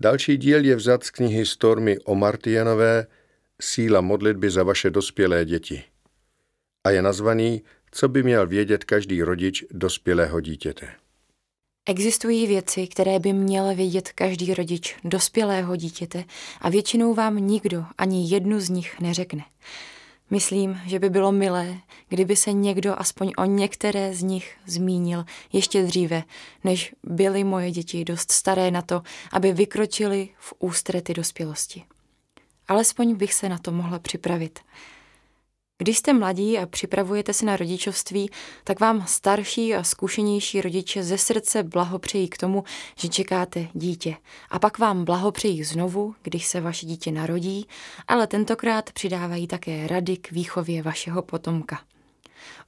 Další díl je vzat z knihy Stormy o Martianové Síla modlitby za vaše dospělé děti a je nazvaný Co by měl vědět každý rodič dospělého dítěte. Existují věci, které by měl vědět každý rodič dospělého dítěte a většinou vám nikdo ani jednu z nich neřekne. Myslím, že by bylo milé, kdyby se někdo aspoň o některé z nich zmínil ještě dříve, než byly moje děti dost staré na to, aby vykročili v ústrety dospělosti. Alespoň bych se na to mohla připravit. Když jste mladí a připravujete se na rodičovství, tak vám starší a zkušenější rodiče ze srdce blahopřejí k tomu, že čekáte dítě. A pak vám blahopřejí znovu, když se vaše dítě narodí, ale tentokrát přidávají také rady k výchově vašeho potomka.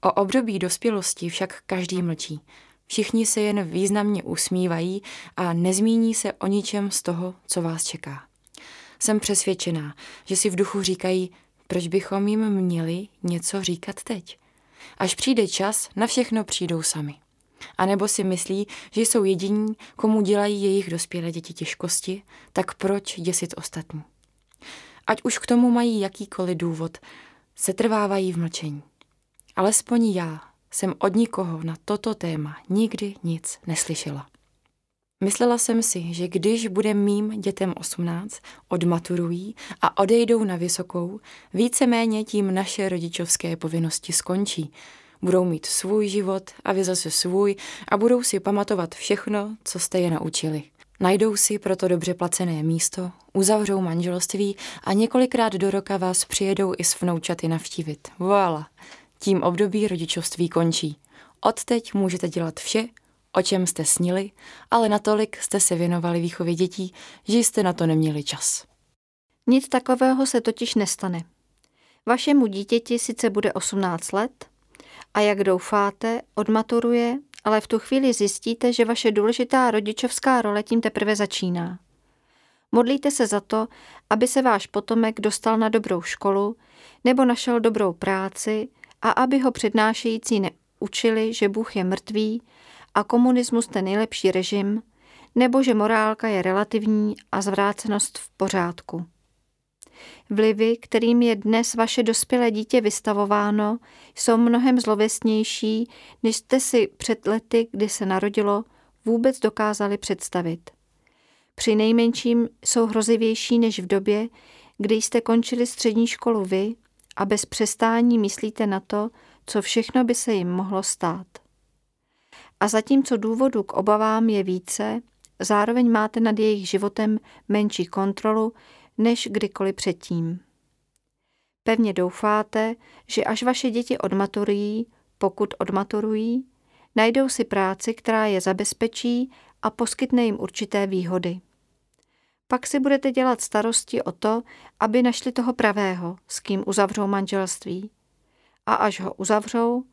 O období dospělosti však každý mlčí. Všichni se jen významně usmívají a nezmíní se o ničem z toho, co vás čeká. Jsem přesvědčená, že si v duchu říkají, proč bychom jim měli něco říkat teď? Až přijde čas, na všechno přijdou sami. A nebo si myslí, že jsou jediní, komu dělají jejich dospělé děti těžkosti, tak proč děsit ostatní? Ať už k tomu mají jakýkoliv důvod, se trvávají v mlčení. Alespoň já jsem od nikoho na toto téma nikdy nic neslyšela. Myslela jsem si, že když bude mým dětem 18, odmaturují a odejdou na vysokou, víceméně tím naše rodičovské povinnosti skončí. Budou mít svůj život a vy zase svůj a budou si pamatovat všechno, co jste je naučili. Najdou si proto dobře placené místo, uzavřou manželství a několikrát do roka vás přijedou i s vnoučaty navštívit. Voilà, tím období rodičovství končí. Odteď můžete dělat vše, o čem jste snili, ale natolik jste se věnovali výchově dětí, že jste na to neměli čas. Nic takového se totiž nestane. Vašemu dítěti sice bude 18 let a jak doufáte, odmaturuje, ale v tu chvíli zjistíte, že vaše důležitá rodičovská role tím teprve začíná. Modlíte se za to, aby se váš potomek dostal na dobrou školu nebo našel dobrou práci a aby ho přednášející neučili, že Bůh je mrtvý a komunismus ten nejlepší režim, nebo že morálka je relativní a zvrácenost v pořádku. Vlivy, kterým je dnes vaše dospělé dítě vystavováno, jsou mnohem zlověstnější, než jste si před lety, kdy se narodilo, vůbec dokázali představit. Při nejmenším jsou hrozivější než v době, kdy jste končili střední školu vy a bez přestání myslíte na to, co všechno by se jim mohlo stát. A zatímco důvodu k obavám je více, zároveň máte nad jejich životem menší kontrolu než kdykoliv předtím. Pevně doufáte, že až vaše děti odmaturují, pokud odmaturují, najdou si práci, která je zabezpečí a poskytne jim určité výhody. Pak si budete dělat starosti o to, aby našli toho pravého, s kým uzavřou manželství. A až ho uzavřou,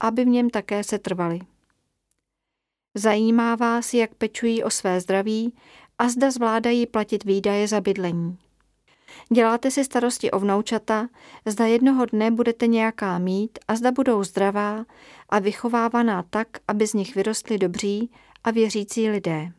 aby v něm také se trvali. Zajímá vás, jak pečují o své zdraví a zda zvládají platit výdaje za bydlení. Děláte si starosti o vnoučata, zda jednoho dne budete nějaká mít a zda budou zdravá a vychovávaná tak, aby z nich vyrostli dobří a věřící lidé.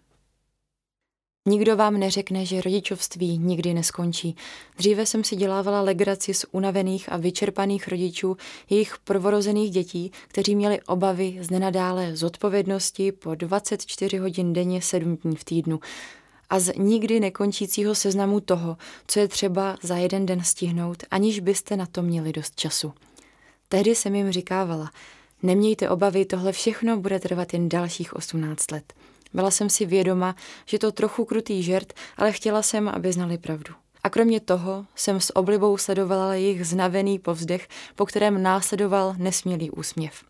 Nikdo vám neřekne, že rodičovství nikdy neskončí. Dříve jsem si dělávala legraci z unavených a vyčerpaných rodičů, jejich prvorozených dětí, kteří měli obavy z nenadále zodpovědnosti po 24 hodin denně 7 dní v týdnu a z nikdy nekončícího seznamu toho, co je třeba za jeden den stihnout, aniž byste na to měli dost času. Tehdy jsem jim říkávala, nemějte obavy, tohle všechno bude trvat jen dalších 18 let. Byla jsem si vědoma, že to trochu krutý žert, ale chtěla jsem, aby znali pravdu. A kromě toho jsem s oblibou sledovala jejich znavený povzdech, po kterém následoval nesmělý úsměv.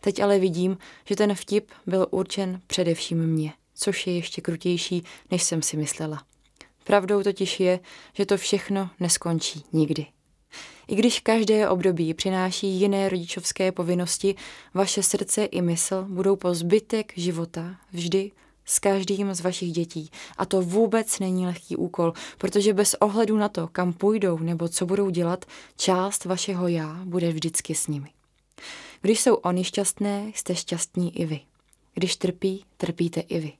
Teď ale vidím, že ten vtip byl určen především mně, což je ještě krutější, než jsem si myslela. Pravdou totiž je, že to všechno neskončí nikdy. I když každé období přináší jiné rodičovské povinnosti, vaše srdce i mysl budou po zbytek života vždy s každým z vašich dětí. A to vůbec není lehký úkol, protože bez ohledu na to, kam půjdou nebo co budou dělat, část vašeho já bude vždycky s nimi. Když jsou oni šťastné, jste šťastní i vy. Když trpí, trpíte i vy.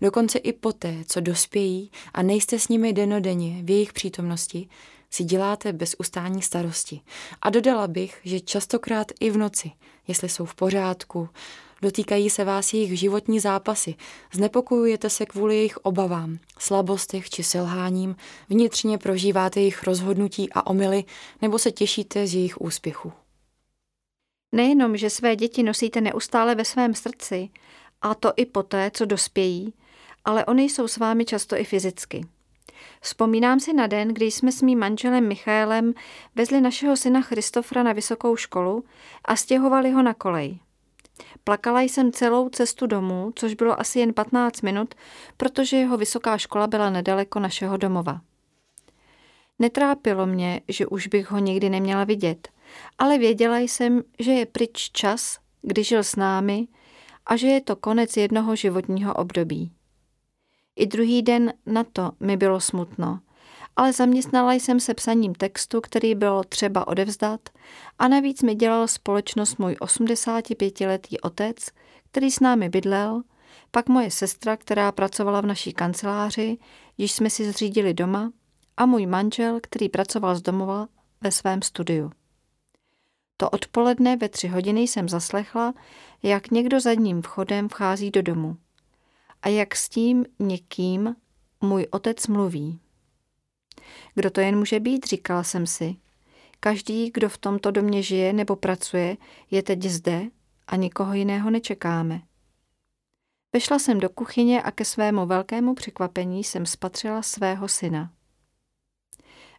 Dokonce i poté, co dospějí a nejste s nimi denodenně v jejich přítomnosti, si děláte bez ustání starosti. A dodala bych, že častokrát i v noci, jestli jsou v pořádku, dotýkají se vás jejich životní zápasy, znepokojujete se kvůli jejich obavám, slabostech či selháním, vnitřně prožíváte jejich rozhodnutí a omily nebo se těšíte z jejich úspěchů. Nejenom, že své děti nosíte neustále ve svém srdci, a to i poté, co dospějí, ale oni jsou s vámi často i fyzicky. Vzpomínám si na den, kdy jsme s mým manželem Michaelem vezli našeho syna Christofra na vysokou školu a stěhovali ho na kolej. Plakala jsem celou cestu domů, což bylo asi jen 15 minut, protože jeho vysoká škola byla nedaleko našeho domova. Netrápilo mě, že už bych ho nikdy neměla vidět, ale věděla jsem, že je pryč čas, kdy žil s námi a že je to konec jednoho životního období. I druhý den na to mi bylo smutno, ale zaměstnala jsem se psaním textu, který bylo třeba odevzdat a navíc mi dělal společnost můj 85-letý otec, který s námi bydlel, pak moje sestra, která pracovala v naší kanceláři, již jsme si zřídili doma, a můj manžel, který pracoval z domova ve svém studiu. To odpoledne ve tři hodiny jsem zaslechla, jak někdo zadním vchodem vchází do domu a jak s tím někým můj otec mluví. Kdo to jen může být, říkala jsem si. Každý, kdo v tomto domě žije nebo pracuje, je teď zde a nikoho jiného nečekáme. Vešla jsem do kuchyně a ke svému velkému překvapení jsem spatřila svého syna.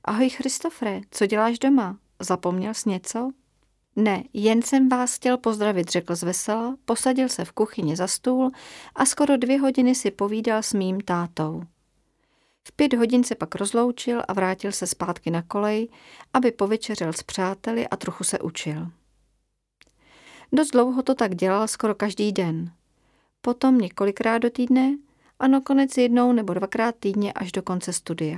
Ahoj Christofre, co děláš doma? Zapomněl jsi něco? Ne, jen jsem vás chtěl pozdravit, řekl zvesela, posadil se v kuchyni za stůl a skoro dvě hodiny si povídal s mým tátou. V pět hodin se pak rozloučil a vrátil se zpátky na kolej, aby povečeřel s přáteli a trochu se učil. Dost dlouho to tak dělal skoro každý den. Potom několikrát do týdne a nakonec jednou nebo dvakrát týdně až do konce studia.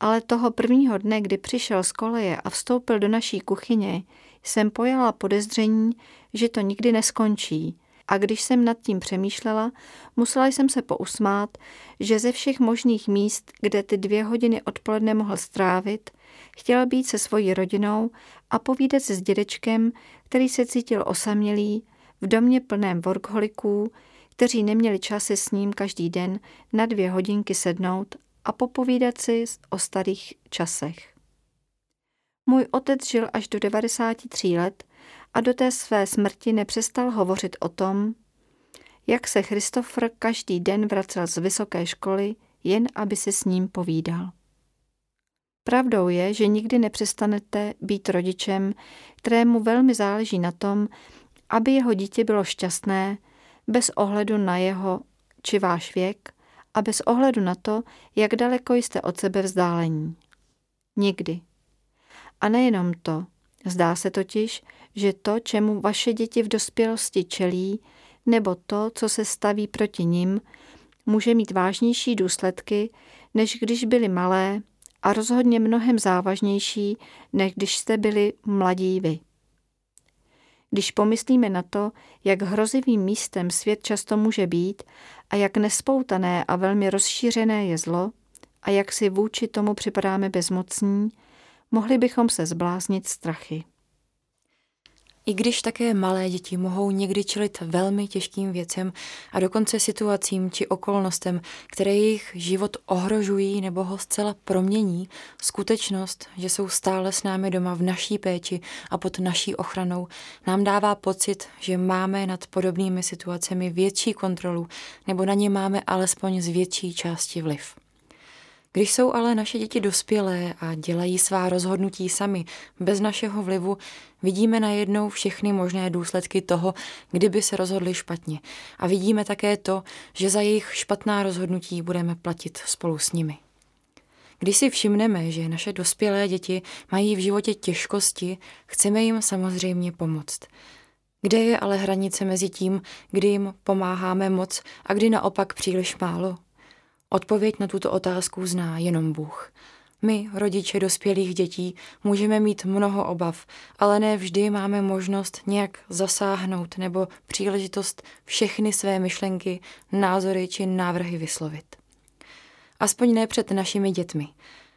Ale toho prvního dne, kdy přišel z koleje a vstoupil do naší kuchyně, jsem pojala podezření, že to nikdy neskončí. A když jsem nad tím přemýšlela, musela jsem se pousmát, že ze všech možných míst, kde ty dvě hodiny odpoledne mohl strávit, chtěl být se svojí rodinou a povídat se s dědečkem, který se cítil osamělý, v domě plném workholiků, kteří neměli časy s ním každý den na dvě hodinky sednout a popovídat si o starých časech. Můj otec žil až do 93 let a do té své smrti nepřestal hovořit o tom, jak se Christopher každý den vracel z vysoké školy, jen aby se s ním povídal. Pravdou je, že nikdy nepřestanete být rodičem, kterému velmi záleží na tom, aby jeho dítě bylo šťastné, bez ohledu na jeho či váš věk a bez ohledu na to, jak daleko jste od sebe vzdálení. Nikdy. A nejenom to. Zdá se totiž, že to, čemu vaše děti v dospělosti čelí, nebo to, co se staví proti nim, může mít vážnější důsledky, než když byly malé a rozhodně mnohem závažnější, než když jste byli mladí vy. Když pomyslíme na to, jak hrozivým místem svět často může být a jak nespoutané a velmi rozšířené je zlo a jak si vůči tomu připadáme bezmocní, mohli bychom se zbláznit strachy. I když také malé děti mohou někdy čelit velmi těžkým věcem a dokonce situacím či okolnostem, které jejich život ohrožují nebo ho zcela promění, skutečnost, že jsou stále s námi doma v naší péči a pod naší ochranou, nám dává pocit, že máme nad podobnými situacemi větší kontrolu nebo na ně máme alespoň z větší části vliv. Když jsou ale naše děti dospělé a dělají svá rozhodnutí sami, bez našeho vlivu, vidíme najednou všechny možné důsledky toho, kdyby se rozhodli špatně. A vidíme také to, že za jejich špatná rozhodnutí budeme platit spolu s nimi. Když si všimneme, že naše dospělé děti mají v životě těžkosti, chceme jim samozřejmě pomoct. Kde je ale hranice mezi tím, kdy jim pomáháme moc a kdy naopak příliš málo? Odpověď na tuto otázku zná jenom Bůh. My, rodiče dospělých dětí, můžeme mít mnoho obav, ale ne vždy máme možnost nějak zasáhnout nebo příležitost všechny své myšlenky, názory či návrhy vyslovit. Aspoň ne před našimi dětmi.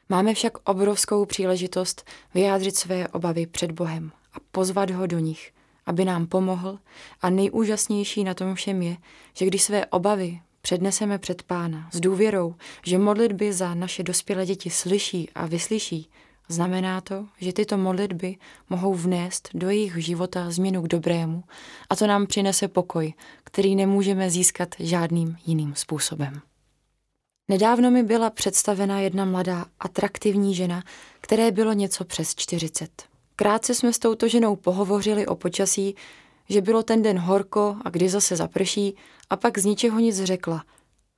Máme však obrovskou příležitost vyjádřit své obavy před Bohem a pozvat ho do nich, aby nám pomohl a nejúžasnější na tom všem je, že když své obavy předneseme před pána s důvěrou, že modlitby za naše dospělé děti slyší a vyslyší, znamená to, že tyto modlitby mohou vnést do jejich života změnu k dobrému a to nám přinese pokoj, který nemůžeme získat žádným jiným způsobem. Nedávno mi byla představena jedna mladá, atraktivní žena, které bylo něco přes 40. Krátce jsme s touto ženou pohovořili o počasí, že bylo ten den horko a kdy zase zaprší a pak z ničeho nic řekla.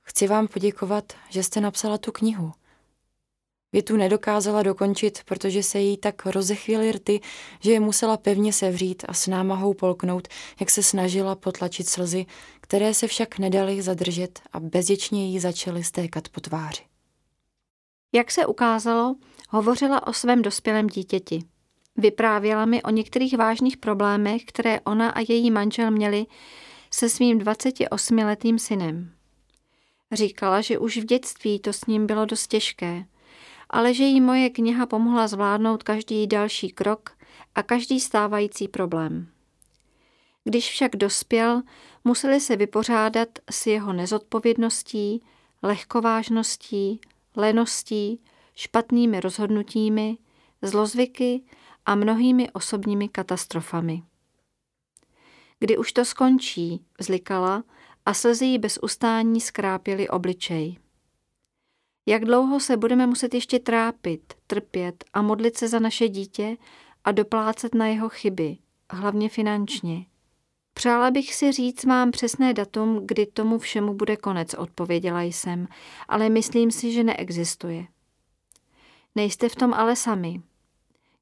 Chci vám poděkovat, že jste napsala tu knihu. Větu nedokázala dokončit, protože se jí tak rozechvěly rty, že je musela pevně sevřít a s námahou polknout, jak se snažila potlačit slzy, které se však nedaly zadržet a bezděčně jí začaly stékat po tváři. Jak se ukázalo, hovořila o svém dospělém dítěti. Vyprávěla mi o některých vážných problémech, které ona a její manžel měli se svým 28-letým synem. Říkala, že už v dětství to s ním bylo dost těžké, ale že jí moje kniha pomohla zvládnout každý další krok a každý stávající problém. Když však dospěl, museli se vypořádat s jeho nezodpovědností, lehkovážností, leností, špatnými rozhodnutími, zlozvyky a mnohými osobními katastrofami. Kdy už to skončí, zlikala a slzy jí bez ustání skrápily obličej. Jak dlouho se budeme muset ještě trápit, trpět a modlit se za naše dítě a doplácet na jeho chyby, hlavně finančně. Přála bych si říct mám přesné datum, kdy tomu všemu bude konec, odpověděla jsem, ale myslím si, že neexistuje. Nejste v tom ale sami.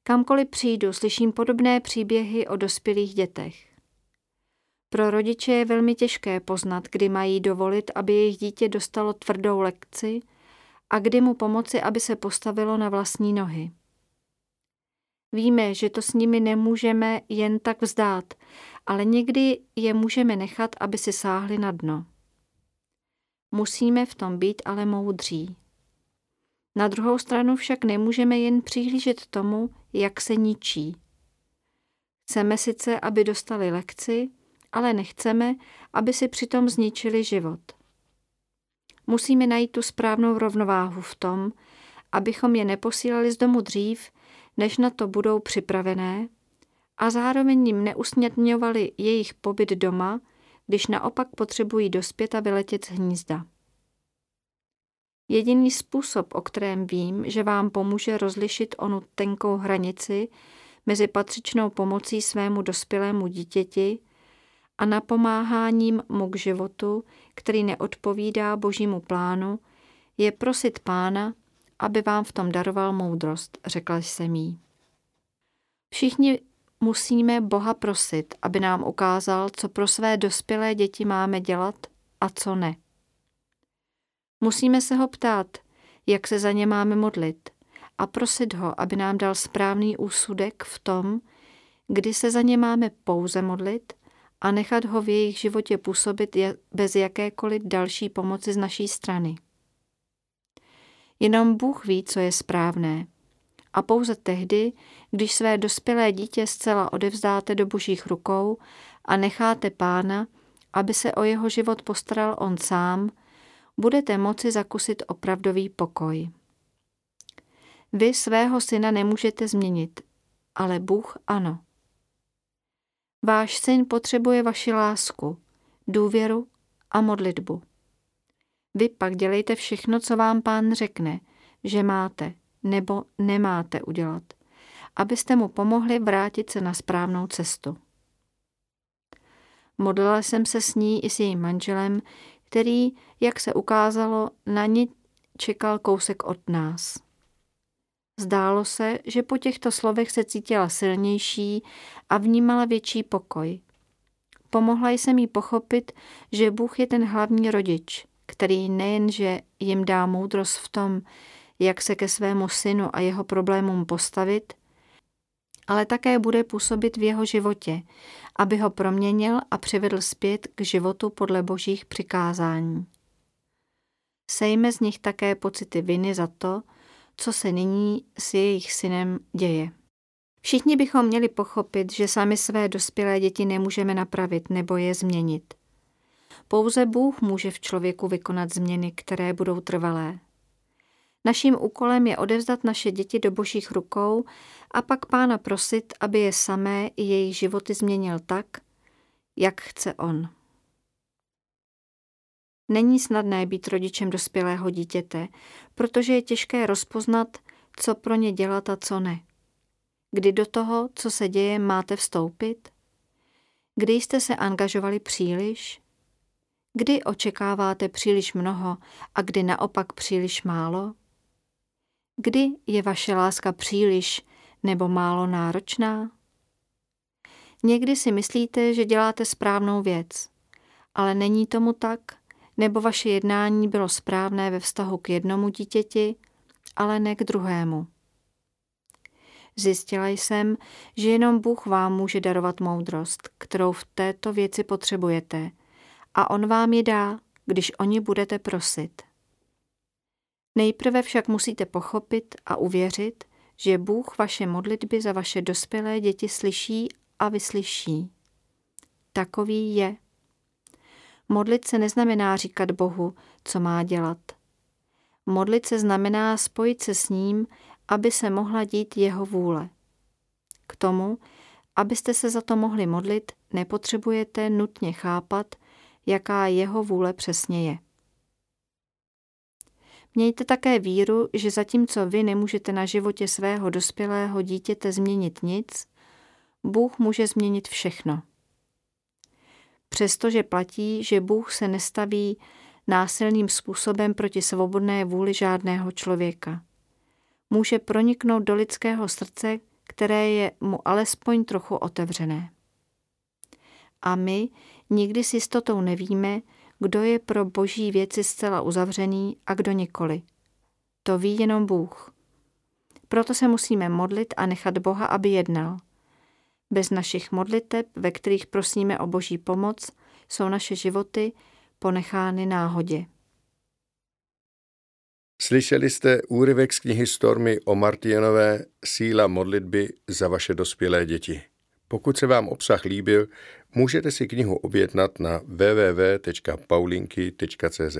Kamkoliv přijdu, slyším podobné příběhy o dospělých dětech. Pro rodiče je velmi těžké poznat, kdy mají dovolit, aby jejich dítě dostalo tvrdou lekci a kdy mu pomoci, aby se postavilo na vlastní nohy. Víme, že to s nimi nemůžeme jen tak vzdát, ale někdy je můžeme nechat, aby si sáhli na dno. Musíme v tom být ale moudří. Na druhou stranu však nemůžeme jen přihlížet tomu, jak se ničí. Chceme sice, aby dostali lekci, ale nechceme, aby si přitom zničili život. Musíme najít tu správnou rovnováhu v tom, abychom je neposílali z domu dřív, než na to budou připravené, a zároveň jim neusmětňovali jejich pobyt doma, když naopak potřebují dospět a vyletět z hnízda. Jediný způsob, o kterém vím, že vám pomůže rozlišit onu tenkou hranici mezi patřičnou pomocí svému dospělému dítěti a napomáháním mu k životu, který neodpovídá božímu plánu, je prosit pána, aby vám v tom daroval moudrost, řekla jsem jí. Všichni musíme Boha prosit, aby nám ukázal, co pro své dospělé děti máme dělat a co ne. Musíme se ho ptát, jak se za ně máme modlit a prosit ho, aby nám dal správný úsudek v tom, kdy se za ně máme pouze modlit a nechat ho v jejich životě působit bez jakékoliv další pomoci z naší strany. Jenom Bůh ví, co je správné. A pouze tehdy, když své dospělé dítě zcela odevzdáte do božích rukou a necháte pána, aby se o jeho život postaral on sám, budete moci zakusit opravdový pokoj. Vy svého syna nemůžete změnit, ale Bůh ano. Váš syn potřebuje vaši lásku, důvěru a modlitbu. Vy pak dělejte všechno, co vám pán řekne, že máte nebo nemáte udělat, abyste mu pomohli vrátit se na správnou cestu. Modlila jsem se s ní i s jejím manželem, který, jak se ukázalo, na ní čekal kousek od nás. Zdálo se, že po těchto slovech se cítila silnější a vnímala větší pokoj. Pomohla jsem jí pochopit, že Bůh je ten hlavní rodič, který nejenže jim dá moudrost v tom, jak se ke svému synu a jeho problémům postavit, ale také bude působit v jeho životě, aby ho proměnil a přivedl zpět k životu podle božích přikázání. Sejme z nich také pocity viny za to, co se nyní s jejich synem děje. Všichni bychom měli pochopit, že sami své dospělé děti nemůžeme napravit nebo je změnit. Pouze Bůh může v člověku vykonat změny, které budou trvalé. Naším úkolem je odevzdat naše děti do božích rukou a pak pána prosit, aby je samé i jejich životy změnil tak, jak chce on. Není snadné být rodičem dospělého dítěte, protože je těžké rozpoznat, co pro ně dělat a co ne. Kdy do toho, co se děje, máte vstoupit? Kdy jste se angažovali příliš? Kdy očekáváte příliš mnoho a kdy naopak příliš málo? Kdy je vaše láska příliš nebo málo náročná? Někdy si myslíte, že děláte správnou věc, ale není tomu tak, nebo vaše jednání bylo správné ve vztahu k jednomu dítěti, ale ne k druhému. Zjistila jsem, že jenom Bůh vám může darovat moudrost, kterou v této věci potřebujete, a On vám ji dá, když o ní budete prosit. Nejprve však musíte pochopit a uvěřit, že Bůh vaše modlitby za vaše dospělé děti slyší a vyslyší. Takový je. Modlit se neznamená říkat Bohu, co má dělat. Modlit se znamená spojit se s ním, aby se mohla dít jeho vůle. K tomu, abyste se za to mohli modlit, nepotřebujete nutně chápat, jaká jeho vůle přesně je. Mějte také víru, že zatímco vy nemůžete na životě svého dospělého dítěte změnit nic, Bůh může změnit všechno. Přestože platí, že Bůh se nestaví násilným způsobem proti svobodné vůli žádného člověka. Může proniknout do lidského srdce, které je mu alespoň trochu otevřené. A my nikdy s jistotou nevíme, kdo je pro boží věci zcela uzavřený a kdo nikoli. To ví jenom Bůh. Proto se musíme modlit a nechat Boha, aby jednal. Bez našich modliteb, ve kterých prosíme o boží pomoc, jsou naše životy ponechány náhodě. Slyšeli jste úryvek z knihy Stormy o Martianové Síla modlitby za vaše dospělé děti. Pokud se vám obsah líbil, můžete si knihu objednat na www.paulinky.cz.